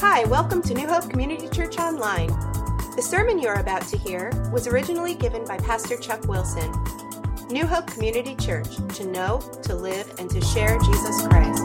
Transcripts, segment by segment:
Hi, welcome to New Hope Community Church Online. The sermon you're about to hear was originally given by Pastor Chuck Wilson. New Hope Community Church, to know, to live, and to share Jesus Christ.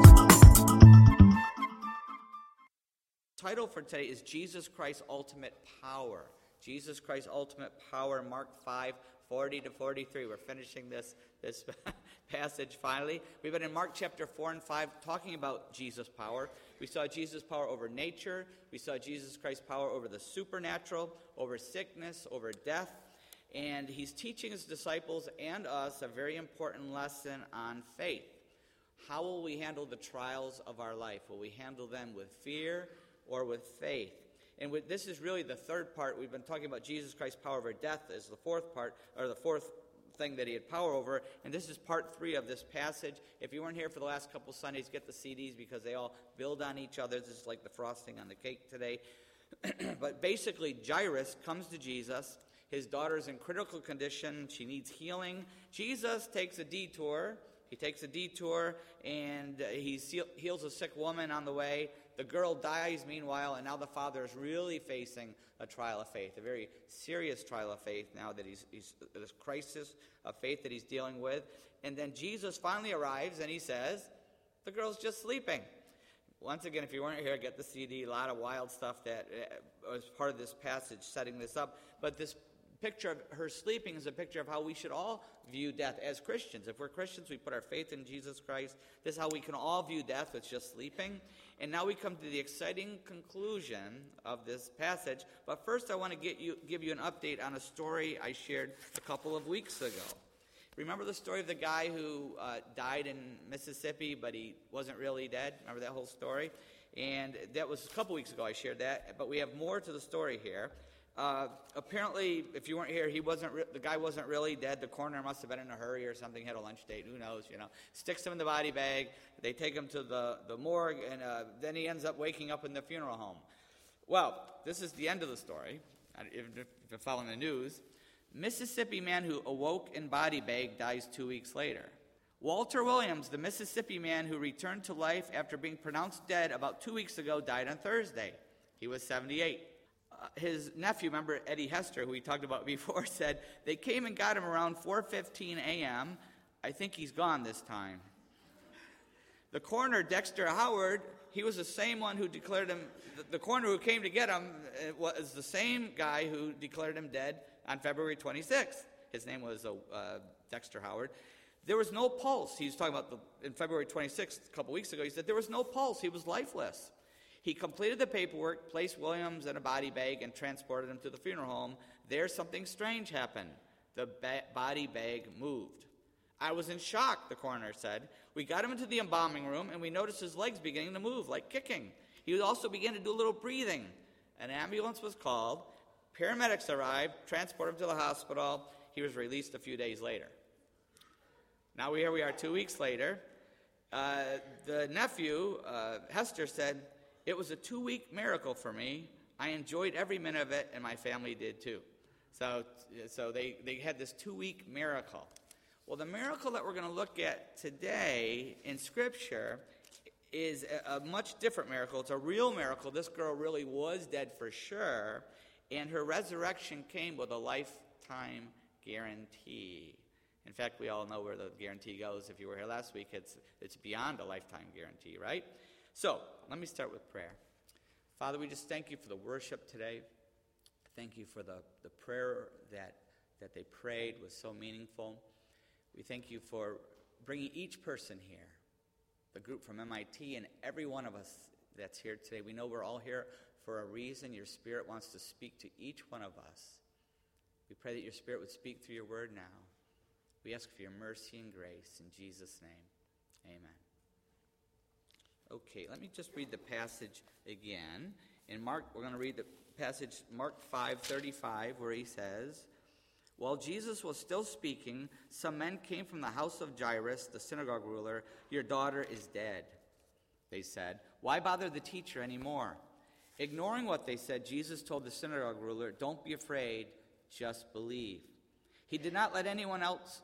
Title for today is Jesus Christ's Ultimate Power. Jesus Christ's Ultimate Power, Mark 5, 40 to 43. We're finishing this, this passage finally. We've been in Mark chapter 4 and 5 talking about Jesus' power. We saw Jesus' power over nature. We saw Jesus Christ's power over the supernatural, over sickness, over death. And he's teaching his disciples and us a very important lesson on faith. How will we handle the trials of our life? Will we handle them with fear or with faith? And this is really the third part. We've been talking about Jesus Christ's power over death as the fourth part, or the fourth thing that he had power over. And this is part three of this passage. If you weren't here for the last couple Sundays, get the CDs because they all build on each other. This is like the frosting on the cake today. but basically, Jairus comes to Jesus. His daughter's in critical condition. She needs healing. Jesus takes a detour. He takes a detour and uh, he heals a sick woman on the way. The girl dies, meanwhile, and now the father is really facing a trial of faith, a very serious trial of faith now that he's, he's this crisis of faith that he's dealing with. And then Jesus finally arrives and he says, The girl's just sleeping. Once again, if you weren't here, get the CD. A lot of wild stuff that uh, was part of this passage setting this up. But this picture of her sleeping is a picture of how we should all view death as Christians. If we're Christians, we put our faith in Jesus Christ. This is how we can all view death. It's just sleeping. And now we come to the exciting conclusion of this passage. But first, I want to get you, give you an update on a story I shared a couple of weeks ago. Remember the story of the guy who uh, died in Mississippi, but he wasn't really dead? Remember that whole story? And that was a couple weeks ago I shared that. But we have more to the story here. Uh, apparently, if you weren't here, he wasn't. Re- the guy wasn't really dead. The coroner must have been in a hurry or something. Had a lunch date. Who knows? You know. Sticks him in the body bag. They take him to the the morgue, and uh, then he ends up waking up in the funeral home. Well, this is the end of the story. If, if you're following the news, Mississippi man who awoke in body bag dies two weeks later. Walter Williams, the Mississippi man who returned to life after being pronounced dead about two weeks ago, died on Thursday. He was 78 his nephew, remember Eddie Hester, who we talked about before, said they came and got him around 4:15 a.m. I think he's gone this time. The coroner, Dexter Howard, he was the same one who declared him. The, the coroner who came to get him uh, was the same guy who declared him dead on February 26th. His name was uh, uh, Dexter Howard. There was no pulse. He was talking about the, in February 26th, a couple weeks ago. He said there was no pulse. He was lifeless. He completed the paperwork, placed Williams in a body bag, and transported him to the funeral home. There, something strange happened. The ba- body bag moved. I was in shock, the coroner said. We got him into the embalming room, and we noticed his legs beginning to move, like kicking. He also began to do a little breathing. An ambulance was called. Paramedics arrived, transported him to the hospital. He was released a few days later. Now, here we are two weeks later. Uh, the nephew, uh, Hester, said, it was a two week miracle for me. I enjoyed every minute of it, and my family did too. So, so they, they had this two week miracle. Well, the miracle that we're going to look at today in Scripture is a, a, much different miracle. It's a real miracle. This girl really was dead for sure, and her resurrection came with a lifetime guarantee. In fact, we all know where the guarantee goes. If you were here last week, it's, it's beyond a lifetime guarantee, right? So let me start with prayer. Father, we just thank you for the worship today. Thank you for the, the prayer that, that they prayed was so meaningful. We thank you for bringing each person here, the group from MIT, and every one of us that's here today. We know we're all here for a reason. Your Spirit wants to speak to each one of us. We pray that your Spirit would speak through your word now. We ask for your mercy and grace. In Jesus' name, amen. Okay, let me just read the passage again. In Mark, we're going to read the passage, Mark 5 35, where he says, While Jesus was still speaking, some men came from the house of Jairus, the synagogue ruler. Your daughter is dead. They said, Why bother the teacher anymore? Ignoring what they said, Jesus told the synagogue ruler, Don't be afraid, just believe. He did not let anyone else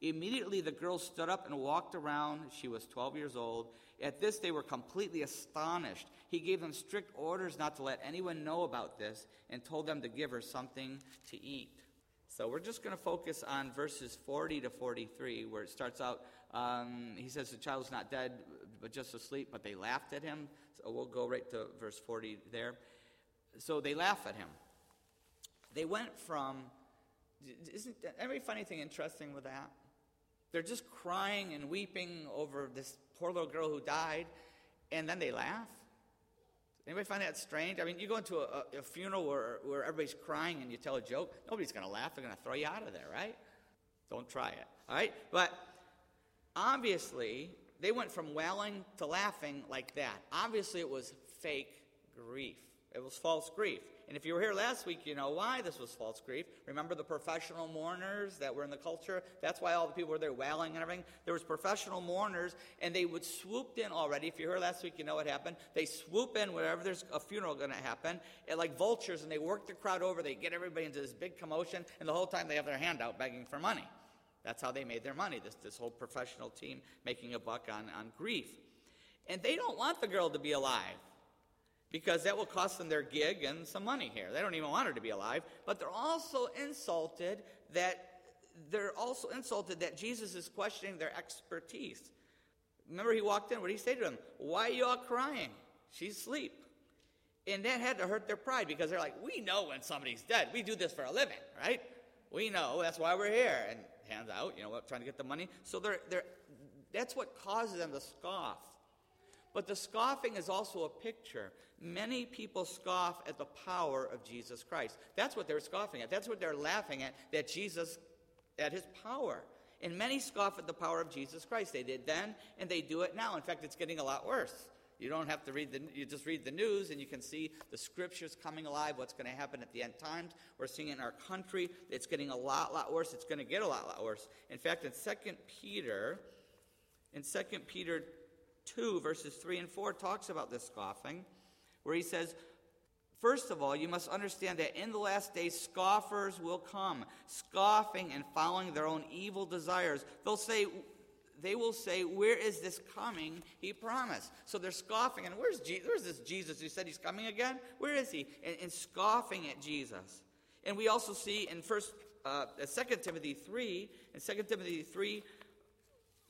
Immediately the girl stood up and walked around. She was 12 years old. At this, they were completely astonished. He gave them strict orders not to let anyone know about this and told them to give her something to eat. So we're just going to focus on verses 40 to 43, where it starts out. Um, he says the child's not dead, but just asleep, but they laughed at him. So we'll go right to verse 40 there. So they laugh at him. They went from. Isn't every funny thing interesting with that? They're just crying and weeping over this poor little girl who died, and then they laugh. Anybody find that strange? I mean, you go into a, a funeral where, where everybody's crying and you tell a joke, nobody's going to laugh. They're going to throw you out of there, right? Don't try it, all right? But obviously, they went from wailing to laughing like that. Obviously, it was fake grief, it was false grief. And if you were here last week, you know why this was false grief. Remember the professional mourners that were in the culture? That's why all the people were there wailing and everything. There was professional mourners, and they would swoop in already. If you were here last week, you know what happened. They swoop in whenever there's a funeral going to happen, like vultures, and they work the crowd over. They get everybody into this big commotion, and the whole time they have their hand out begging for money. That's how they made their money, this, this whole professional team making a buck on, on grief. And they don't want the girl to be alive because that will cost them their gig and some money here. They don't even want her to be alive, but they're also insulted that they're also insulted that Jesus is questioning their expertise. Remember, he walked in. What did he say to them? Why are you all crying? She's asleep. And that had to hurt their pride because they're like, we know when somebody's dead. We do this for a living, right? We know. That's why we're here. And hands out, you know, trying to get the money. So they're, they're, that's what causes them to scoff. But the scoffing is also a picture. Many people scoff at the power of Jesus Christ. That's what they're scoffing at. That's what they're laughing at, that Jesus, at his power. And many scoff at the power of Jesus Christ. They did then, and they do it now. In fact, it's getting a lot worse. You don't have to read the, you just read the news and you can see the scriptures coming alive, what's going to happen at the end times. We're seeing in our country, it's getting a lot, lot worse. It's going to get a lot, lot worse. In fact, in 2 Peter, in 2 Peter 2, verses 3 and 4, talks about this scoffing, where he says, First of all, you must understand that in the last days, scoffers will come, scoffing and following their own evil desires. They'll say, they will say, Where is this coming he promised? So they're scoffing. And where's, Je- where's this Jesus who said he's coming again? Where is he? And, and scoffing at Jesus. And we also see in first, uh, 2 Timothy 3, in 2 Timothy 3,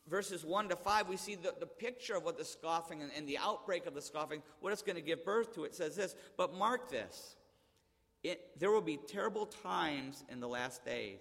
verses 1 to 5, we see the, the picture of what the scoffing and, and the outbreak of the scoffing, what it's going to give birth to. It says this, but mark this. It, there will be terrible times in the last days.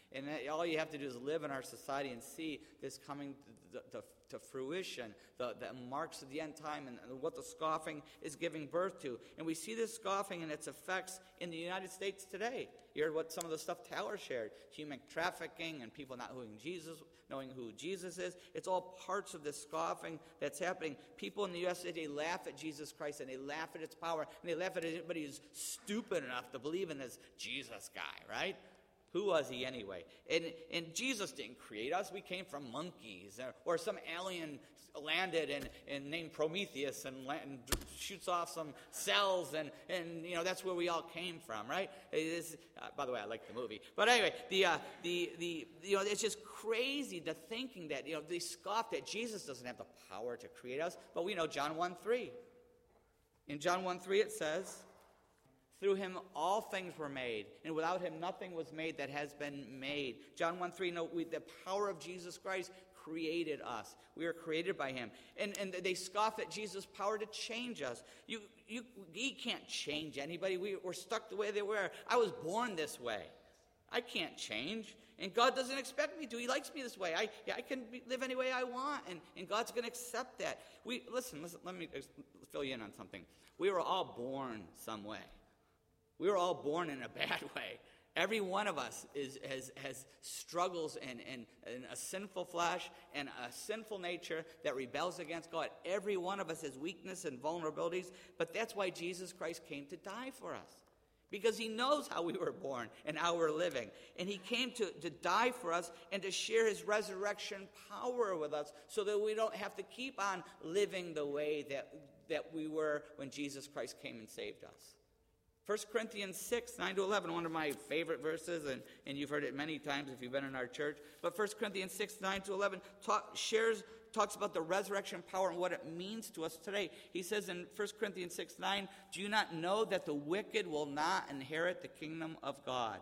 And all you have to do is live in our society and see this coming to, to, to fruition, the, the, marks of the end time, and, and what the scoffing is giving birth to. And we see this scoffing and its effects in the United States today. You heard what some of the stuff Tyler shared human trafficking and people not knowing Jesus, knowing who Jesus is. It's all parts of this scoffing that's happening. People in the U.S. today laugh at Jesus Christ and they laugh at its power and they laugh at anybody who's stupid enough to believe in this Jesus guy, right? Who was he anyway? And, and Jesus didn't create us. We came from monkeys or, or some alien landed and, and named Prometheus and, and, shoots off some cells and, and, you know, that's where we all came from, right? Is, uh, by the way, I like the movie. But anyway, the, uh, the, the, you know, it's just crazy the thinking that, you know, they scoff that Jesus doesn't have the power to create us. But we know John 1 3. In John 1 3, it says, through him all things were made, and without him nothing was made that has been made. John 1 3, note we, the power of Jesus Christ created us. We were created by Him. And, and they scoff at Jesus' power to change us. You, you, he can't change anybody. We, we're stuck the way they were. I was born this way. I can't change. And God doesn't expect me to. He likes me this way. I, I can be, live any way I want, and, and God's going to accept that. We Listen, listen, let me uh, fill you in on something. We were all born some way. We were all born in a bad way. Every one of us is, has, has struggles and, a sinful flesh and a sinful nature that rebels against God. Every one of us has weakness and vulnerabilities, but that's why Jesus Christ came to die for us. Because he knows how we were born and how we're living. And he came to, to die for us and to share his resurrection power with us so that we don't have to keep on living the way that, that we were when Jesus Christ came and saved us. 1 Corinthians 6, 9 to 11, one of my favorite verses, and, and you've heard it many times if you've been in our church. But 1 Corinthians 6, 9 to 11 talk, shares, talks about the resurrection power and what it means to us today. He says in 1 Corinthians 6, 9, Do you not know that the wicked will not inherit the kingdom of God?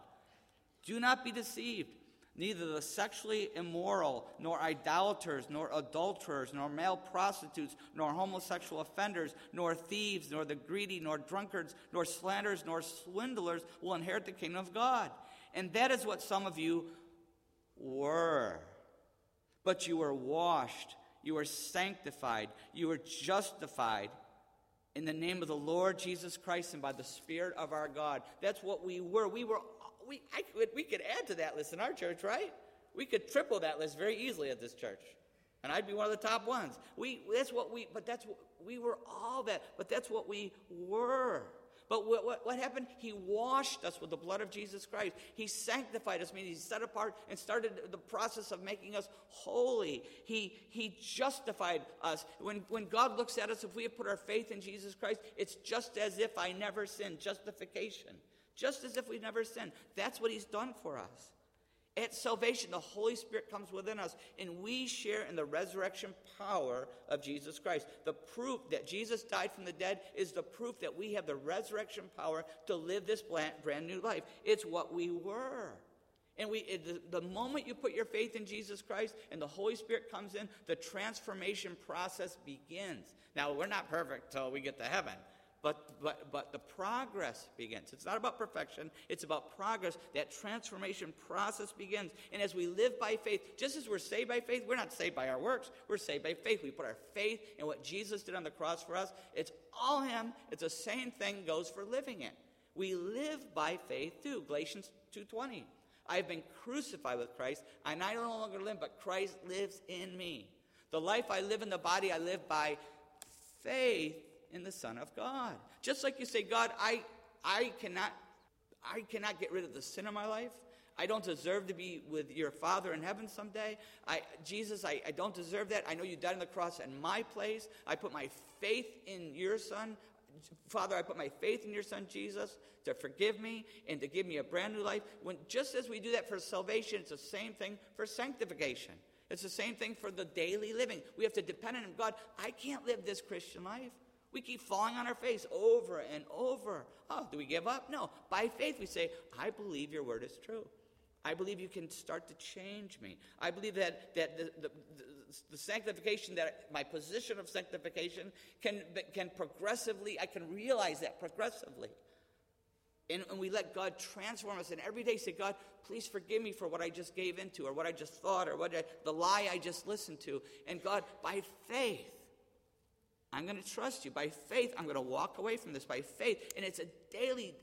Do not be deceived. Neither the sexually immoral, nor idolaters, nor adulterers, nor male prostitutes, nor homosexual offenders, nor thieves, nor the greedy, nor drunkards, nor slanderers, nor swindlers will inherit the kingdom of God. And that is what some of you were. But you were washed, you were sanctified, you were justified in the name of the Lord Jesus Christ and by the Spirit of our God. That's what we were. We were we, I could, we could add to that list in our church, right? We could triple that list very easily at this church. And I'd be one of the top ones. We, that's what we, but that's what, we were all that, but that's what we were. But what, what, what, happened? He washed us with the blood of Jesus Christ. He sanctified us, meaning He set apart and started the process of making us holy. He, he justified us. When, when God looks at us, if we have put our faith in Jesus Christ, it's just as if I never sinned. Justification just as if we never sinned. That's what he's done for us. At salvation, the Holy Spirit comes within us, and we share in the resurrection power of Jesus Christ. The proof that Jesus died from the dead is the proof that we have the resurrection power to live this brand new life. It's what we were. And we, the, the moment you put your faith in Jesus Christ and the Holy Spirit comes in, the transformation process begins. Now, we're not perfect till we get to heaven but, but, the progress begins. It's not about perfection, it's about progress. That transformation process begins. And as we live by faith, just as we're saved by faith, we're not saved by our works, we're saved by faith. We put our faith in what Jesus did on the cross for us. It's all Him. It's the same thing goes for living it. We live by faith too. Galatians 2.20. I have been crucified with Christ. and I no longer live, but Christ lives in me. The life I live in the body, I live by faith in the Son of God. Just like you say, God, I, I, cannot, I cannot get rid of the sin of my life. I don't deserve to be with your Father in heaven someday. I, Jesus, I, I don't deserve that. I know you died on the cross in my place. I put my faith in your Son. Father, I put my faith in your Son Jesus to forgive me and to give me a brand new life. When just as we do that for salvation, it's the same thing for sanctification. It's the same thing for the daily living. We have to depend on God. I can't live this Christian life. We keep falling on our face over and over. Oh, do we give up? No. By faith, we say, I believe your word is true. I believe you can start to change me. I believe that, that the, the, the, the sanctification, that my position of sanctification can, can progressively, I can realize that progressively. And, and we let God transform us. And every day say, God, please forgive me for what I just gave into, or what I just thought, or what I, the lie I just listened to. And God, by faith, I'm going to trust you. By faith, I'm going to walk away from this by faith. And it's a daily,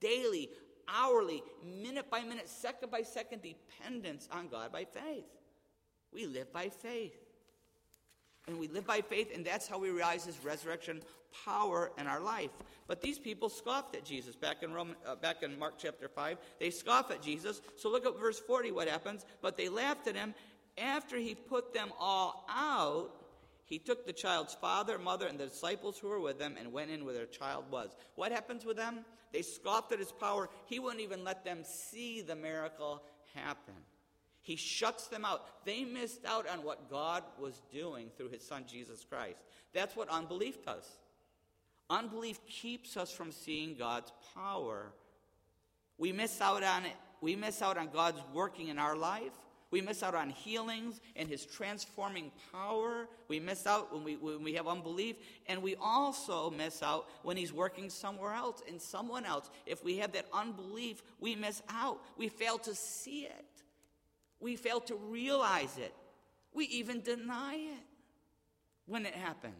daily, hourly, minute by minute, second by second dependence on God by faith. We live by faith. And we live by faith, and that's how we realize his resurrection power in our life. But these people scoffed at Jesus. Back in, Roman, uh, back in Mark chapter 5, they scoff at Jesus. So look at verse 40, what happens. But they laughed at him after he put them all out he took the child's father, mother, and the disciples who were with them and went in where their child was. What happens with them? They scoffed at his power. He wouldn't even let them see the miracle happen. He shuts them out. They missed out on what God was doing through his son Jesus Christ. That's what unbelief does. Unbelief keeps us from seeing God's power. We miss out on it. We miss out on God's working in our life We miss out on healings and his transforming power. We miss out when we, when we have unbelief. And we also miss out when he's working somewhere else in someone else. If we have that unbelief, we miss out. We fail to see it. We fail to realize it. We even deny it when it happens.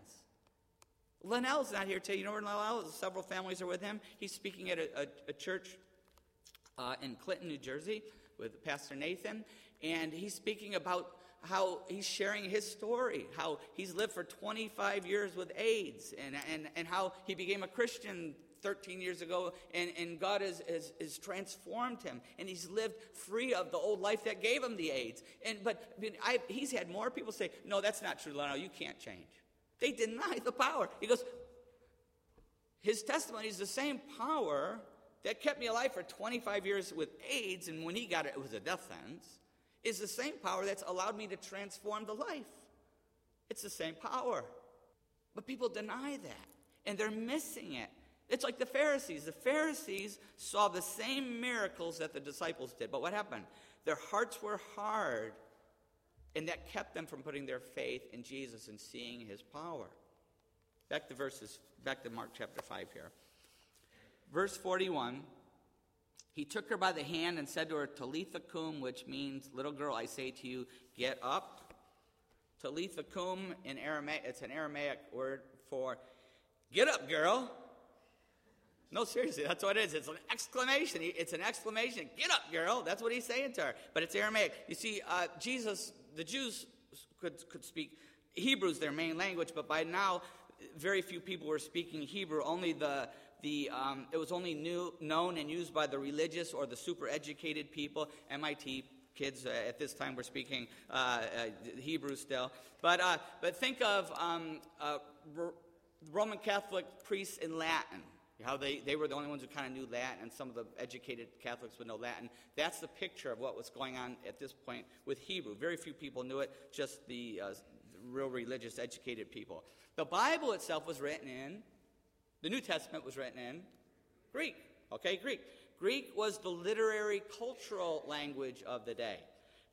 Linnell's not here today. You know where Linnell is? Several families are with him. He's speaking at a, a, a church uh, in Clinton, New Jersey, with Pastor Nathan. And he's speaking about how he's sharing his story, how he's lived for 25 years with AIDS, and, and, and how he became a Christian 13 years ago, and, and God has, has, has, transformed him, and he's lived free of the old life that gave him the AIDS. And, but I he's had more people say, No, that's not true, Leno, you can't change. They deny the power. He goes, His testimony is the same power that kept me alive for 25 years with AIDS, and when he got it, it was a death sentence, is the same power that's allowed me to transform the life. It's the same power. But people deny that, and they're missing it. It's like the Pharisees. The Pharisees saw the same miracles that the disciples did, but what happened? Their hearts were hard, and that kept them from putting their faith in Jesus and seeing his power. Back to verses, back to Mark chapter 5 here. Verse 41 He took her by the hand and said to her, Talitha cum, which means, little girl, I say to you, get up. Talitha cum in Aramaic, it's an Aramaic word for get up, girl. No, seriously, that's what it is. It's an exclamation. It's an exclamation. Get up, girl. That's what he's saying to her. But it's Aramaic. You see, uh, Jesus, the Jews could, could speak Hebrews, their main language, but by now, very few people were speaking Hebrew. Only the the, um, it was only new, known and used by the religious or the super educated people. MIT kids uh, at this time were speaking uh, uh, Hebrew still. But, uh, but think of um, uh, Roman Catholic priests in Latin. How they, they were the only ones who kind of knew Latin, and some of the educated Catholics would know Latin. That's the picture of what was going on at this point with Hebrew. Very few people knew it, just the, uh, real religious, educated people. The Bible itself was written in the New Testament was written in Greek. Okay, Greek. Greek was the literary, cultural language of the day.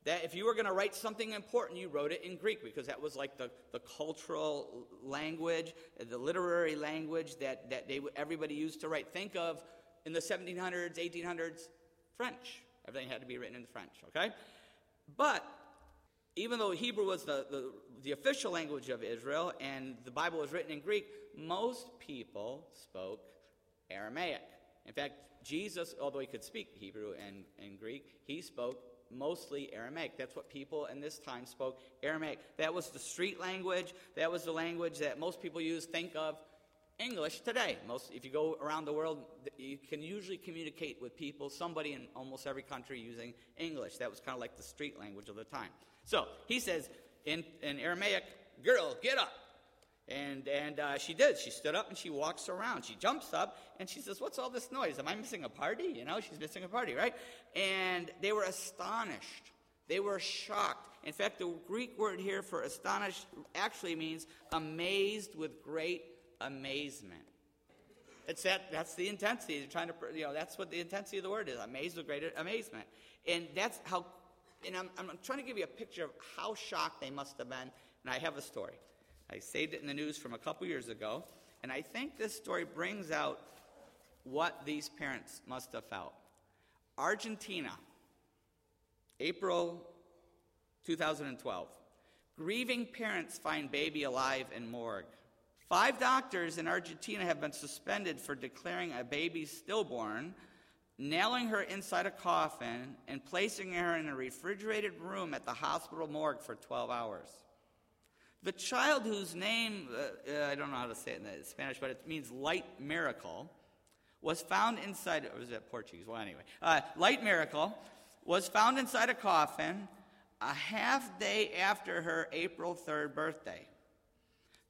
That if you were going to write something important, you wrote it in Greek because that was like the, the cultural language, the literary language that, that they, everybody used to write. Think of in the 1700s, 1800s, French. Everything had to be written in French, okay? But even though Hebrew was the, the, the official language of Israel and the Bible was written in Greek, most people spoke Aramaic. In fact, Jesus, although he could speak Hebrew and, and Greek, he spoke mostly Aramaic. That's what people in this time spoke Aramaic. That was the street language. That was the language that most people use. Think of English today. Most, if you go around the world, you can usually communicate with people, somebody in almost every country using English. That was kind of like the street language of the time. So he says in, in Aramaic, girl, get up. And, and uh, she did. She stood up and she walks around. She jumps up and she says, What's all this noise? Am I missing a party? You know, she's missing a party, right? And they were astonished. They were shocked. In fact, the Greek word here for astonished actually means amazed with great amazement. It's that, that's the intensity. They're trying to, you know, that's what the intensity of the word is amazed with great amazement. And that's how, and I'm, I'm trying to give you a picture of how shocked they must have been. And I have a story. I saved it in the news from a couple years ago, and I think this story brings out what these parents must have felt. Argentina, April 2012. Grieving parents find baby alive in morgue. Five doctors in Argentina have been suspended for declaring a baby stillborn, nailing her inside a coffin, and placing her in a refrigerated room at the hospital morgue for 12 hours. The child whose name, uh, uh, I don't know how to say it in Spanish, but it means light miracle, was found inside, or was that Portuguese? Well, anyway, uh, light miracle was found inside a coffin a half day after her April 3rd birthday.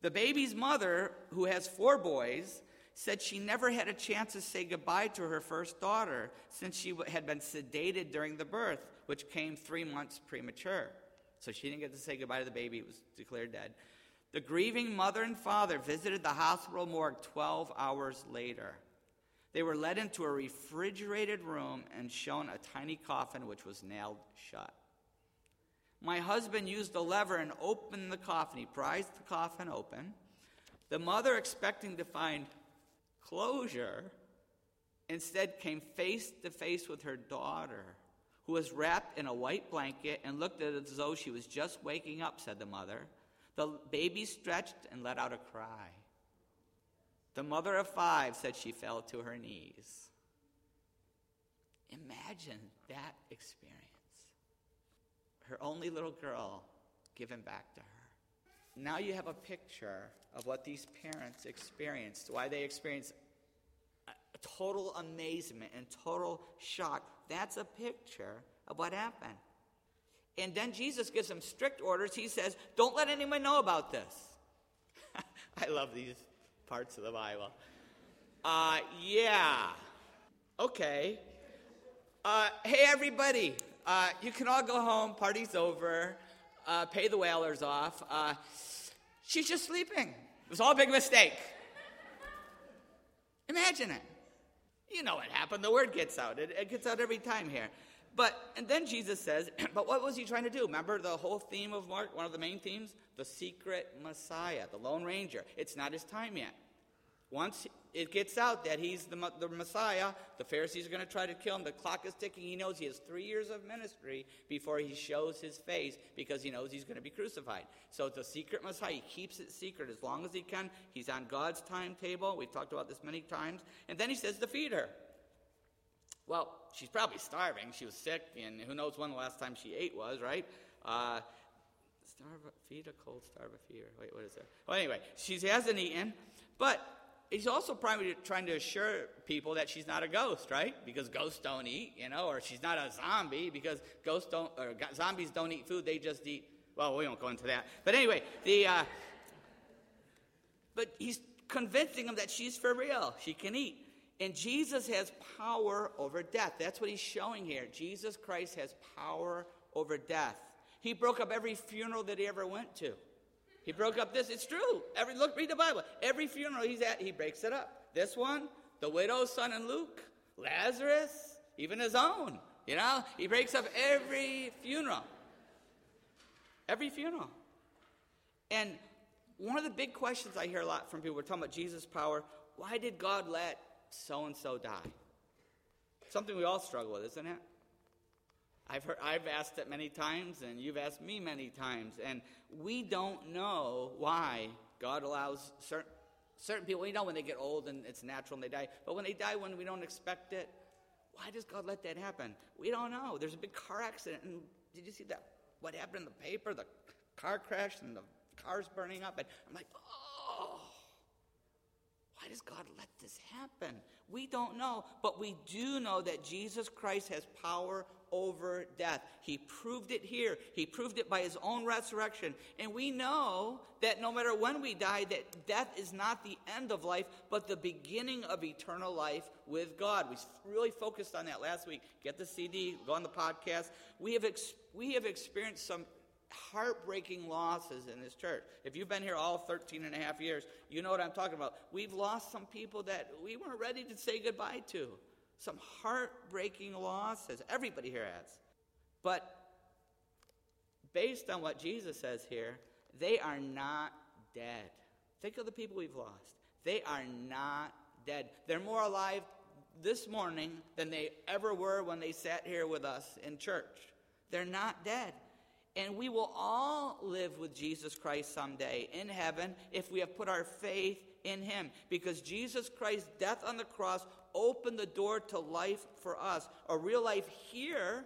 The baby's mother, who has four boys, said she never had a chance to say goodbye to her first daughter since she had been sedated during the birth, which came three months premature. So she didn't get to say goodbye to the baby. It was declared dead. The grieving mother and father visited the hospital morgue 12 hours later. They were led into a refrigerated room and shown a tiny coffin which was nailed shut. My husband used the lever and opened the coffin. He prized the coffin open. The mother, expecting to find closure, instead came face to face with her daughter, who was wrapped in a white blanket and looked at it as though she was just waking up, said the mother. The baby stretched and let out a cry. The mother of five said she fell to her knees. Imagine that experience. Her only little girl given back to her. Now you have a picture of what these parents experienced, why they experienced total amazement and total shock. That's a picture of what happened. And then Jesus gives them strict orders. He says, Don't let anyone know about this. I love these parts of the Bible. Uh, yeah. Okay. Uh, hey, everybody. Uh, you can all go home. Party's over. Uh, pay the wailers off. Uh, she's just sleeping. It was all a big mistake. Imagine it. You know what happened. The word gets out. It, it gets out every time here. But, and then Jesus says, but what was he trying to do? Remember the whole theme of Mark, one of the main themes? The secret Messiah, the Lone Ranger. It's not his time yet. Once it gets out that he's the, the Messiah, the Pharisees are going to try to kill him. The clock is ticking. He knows he has three years of ministry before he shows his face because he knows he's going to be crucified. So it's a secret Messiah. He keeps it secret as long as he can. He's on God's timetable. We've talked about this many times. And then he says to feed her. Well, she's probably starving. She was sick, and who knows when the last time she ate was, right? Uh, starve, feed a cold, starve a fever. Wait, what is that? Well, anyway, she hasn't eaten, but he's also probably trying to assure people that she's not a ghost, right? Because ghosts don't eat, you know, or she's not a zombie because ghosts don't, or zombies don't eat food, they just eat. Well, we won't go into that. But anyway, the, uh, but he's convincing them that she's for real. She can eat. And Jesus has power over death. That's what he's showing here. Jesus Christ has power over death. He broke up every funeral that he ever went to. He broke up this. It's true. Every look, read the Bible. Every funeral he's at, he breaks it up. This one, the widow's son in Luke, Lazarus, even his own. You know, he breaks up every funeral. Every funeral. And one of the big questions I hear a lot from people, we're talking about Jesus' power. Why did God let so and so die? Something we all struggle with, isn't it? I've, heard, I've asked it many times, and you've asked me many times, and we don't know why God allows certain, certain people. We know when they get old and it's natural and they die, but when they die when we don't expect it, why does God let that happen? We don't know. There's a big car accident, and did you see that? What happened in the paper? The car crashed and the car's burning up, and I'm like, oh. Does God let this happen? We don't know, but we do know that Jesus Christ has power over death. He proved it here. He proved it by his own resurrection. And we know that no matter when we die, that death is not the end of life, but the beginning of eternal life with God. We really focused on that last week. Get the CD, go on the podcast. We have, ex- we have experienced some heartbreaking losses in this church. If you've been here all 13 and a half years, you know what I'm talking about. We've lost some people that we weren't ready to say goodbye to. Some heartbreaking losses. Everybody here has. But based on what Jesus says here, they are not dead. Think of the people we've lost. They are not dead. They're more alive this morning than they ever were when they sat here with us in church. They're not dead. And we will all live with Jesus Christ someday in heaven if we have put our faith in him. Because Jesus Christ's death on the cross opened the door to life for us. A real life here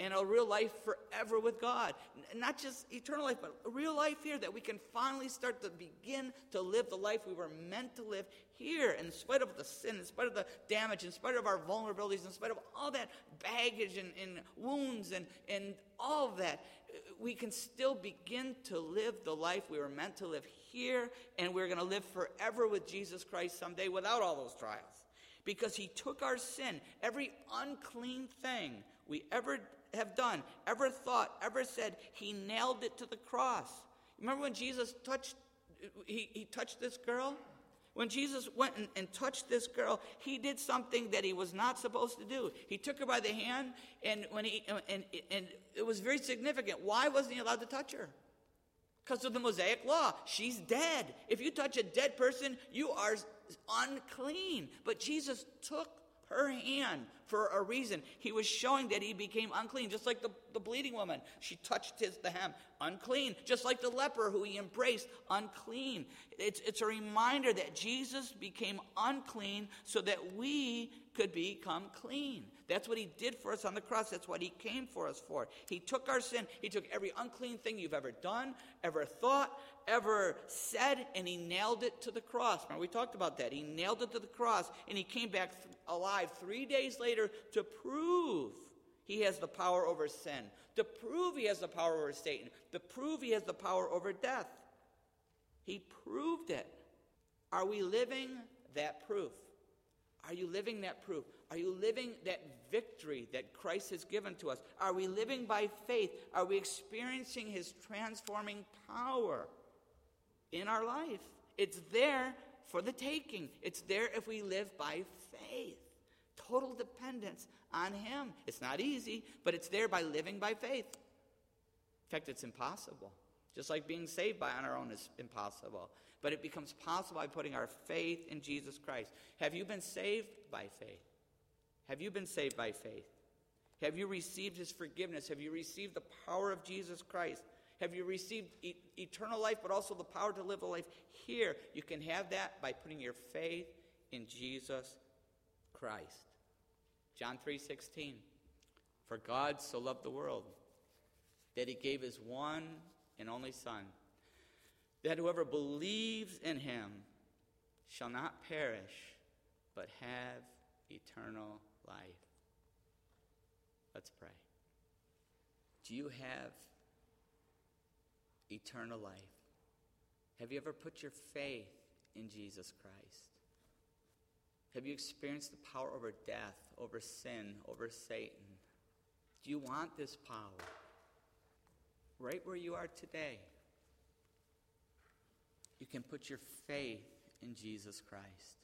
and a real life forever with God. Not just eternal life, but a real life here that we can finally start to begin to live the life we were meant to live here, in spite of the sin, in spite of the damage, in spite of our vulnerabilities, in spite of all that baggage and, and wounds and, and all of that. Uh, we can still begin to live the life we were meant to live here, and we're going to live forever with Jesus Christ someday without all those trials. Because he took our sin, every unclean thing we ever have done, ever thought, ever said. He nailed it to the cross. Remember when Jesus touched, he, he touched this girl? When Jesus went and, and, touched this girl, he did something that he was not supposed to do. He took her by the hand, and when he and, and it was very significant. Why wasn't he allowed to touch her? Because of the Mosaic law. She's dead. If you touch a dead person, you are unclean. But Jesus took her hand for a reason. He was showing that he became unclean, just like the, the bleeding woman. She touched his the hem, unclean. Just like the leper who he embraced, unclean. It's, it's a reminder that Jesus became unclean so that we could become clean. That's what he did for us on the cross. That's what he came for us for. He took our sin. He took every unclean thing you've ever done, ever thought, ever said, and he nailed it to the cross. Remember, we talked about that. He nailed it to the cross, and he came back th- alive three days later to prove he has the power over sin, to prove he has the power over Satan, to prove he has the power over death. He proved it. Are we living that proof? Are you living that proof? Are you living that victory that Christ has given to us? Are we living by faith? Are we experiencing his transforming power in our life? It's there for the taking. It's there if we live by faith. Total dependence on him. It's not easy, but it's there by living by faith. In fact, it's impossible. Just like being saved by on our own is impossible. But it becomes possible by putting our faith in Jesus Christ. Have you been saved by faith? Have you been saved by faith? Have you received his forgiveness? Have you received the power of Jesus Christ? Have you received e- eternal life, but also the power to live a life here? You can have that by putting your faith in Jesus Christ. John 3:16. For God so loved the world that he gave his one and only son that whoever believes in him shall not perish but have eternal life. Let's pray. Do you have eternal life? Have you ever put your faith in Jesus Christ? Have you experienced the power over death, over sin, over Satan? Do you want this power? Right where you are today, you can put your faith in Jesus Christ.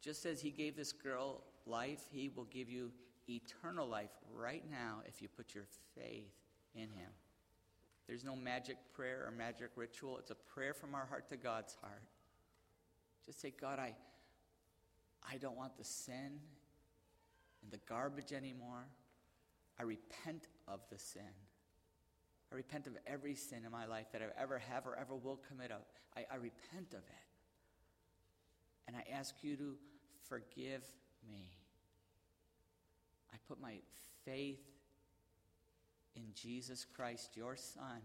Just as He gave this girl life, He will give you eternal life right now if you put your faith in Him. There's no magic prayer or magic ritual. It's a prayer from our heart to God's heart. Just say, God, I, I don't want the sin and the garbage anymore. I repent of the sin. I repent of every sin in my life that I ever have or ever will commit of. I, I repent of it. And I ask you to forgive me. I put my faith in Jesus Christ, your Son.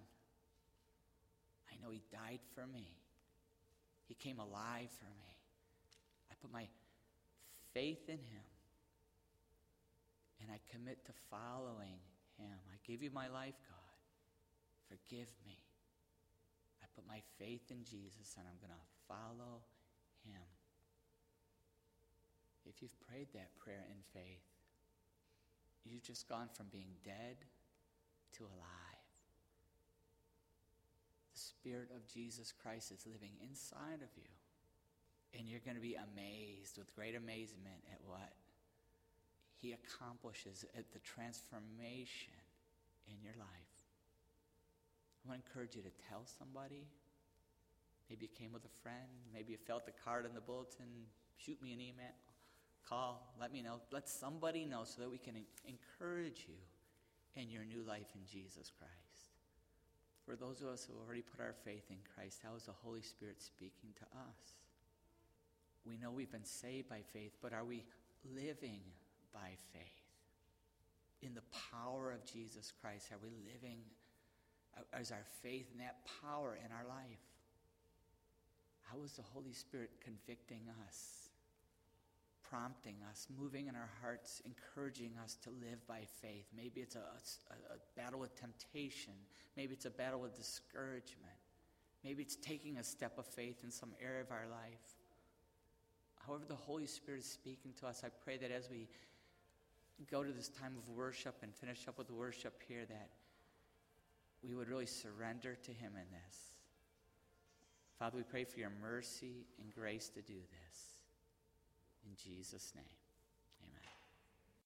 I know He died for me, He came alive for me. I put my faith in Him. And I commit to following Him. I give you my life, God. Forgive me. I put my faith in Jesus and I'm going to follow Him. If you've prayed that prayer in faith, you've just gone from being dead to alive. The Spirit of Jesus Christ is living inside of you. And you're going to be amazed with great amazement at what He accomplishes at the transformation in your life. I want to encourage you to tell somebody. Maybe you came with a friend. Maybe you felt the card in the bulletin. Shoot me an email. Call. Let me know. Let somebody know so that we can encourage you in your new life in Jesus Christ. For those of us who already put our faith in Christ, how is the Holy Spirit speaking to us? We know we've been saved by faith, but are we living by faith? In the power of Jesus Christ, are we living? Uh, is our faith in that power in our life? How is the Holy Spirit convicting us, prompting us, moving in our hearts, encouraging us to live by faith? Maybe it's a, a, a battle with temptation. Maybe it's a battle with discouragement. Maybe it's taking a step of faith in some area of our life however the Holy Spirit is speaking to us, I pray that as we go to this time of worship and finish up with worship here, that we would really surrender to Him in this. Father, we pray for your mercy and grace to do this. In Jesus' name.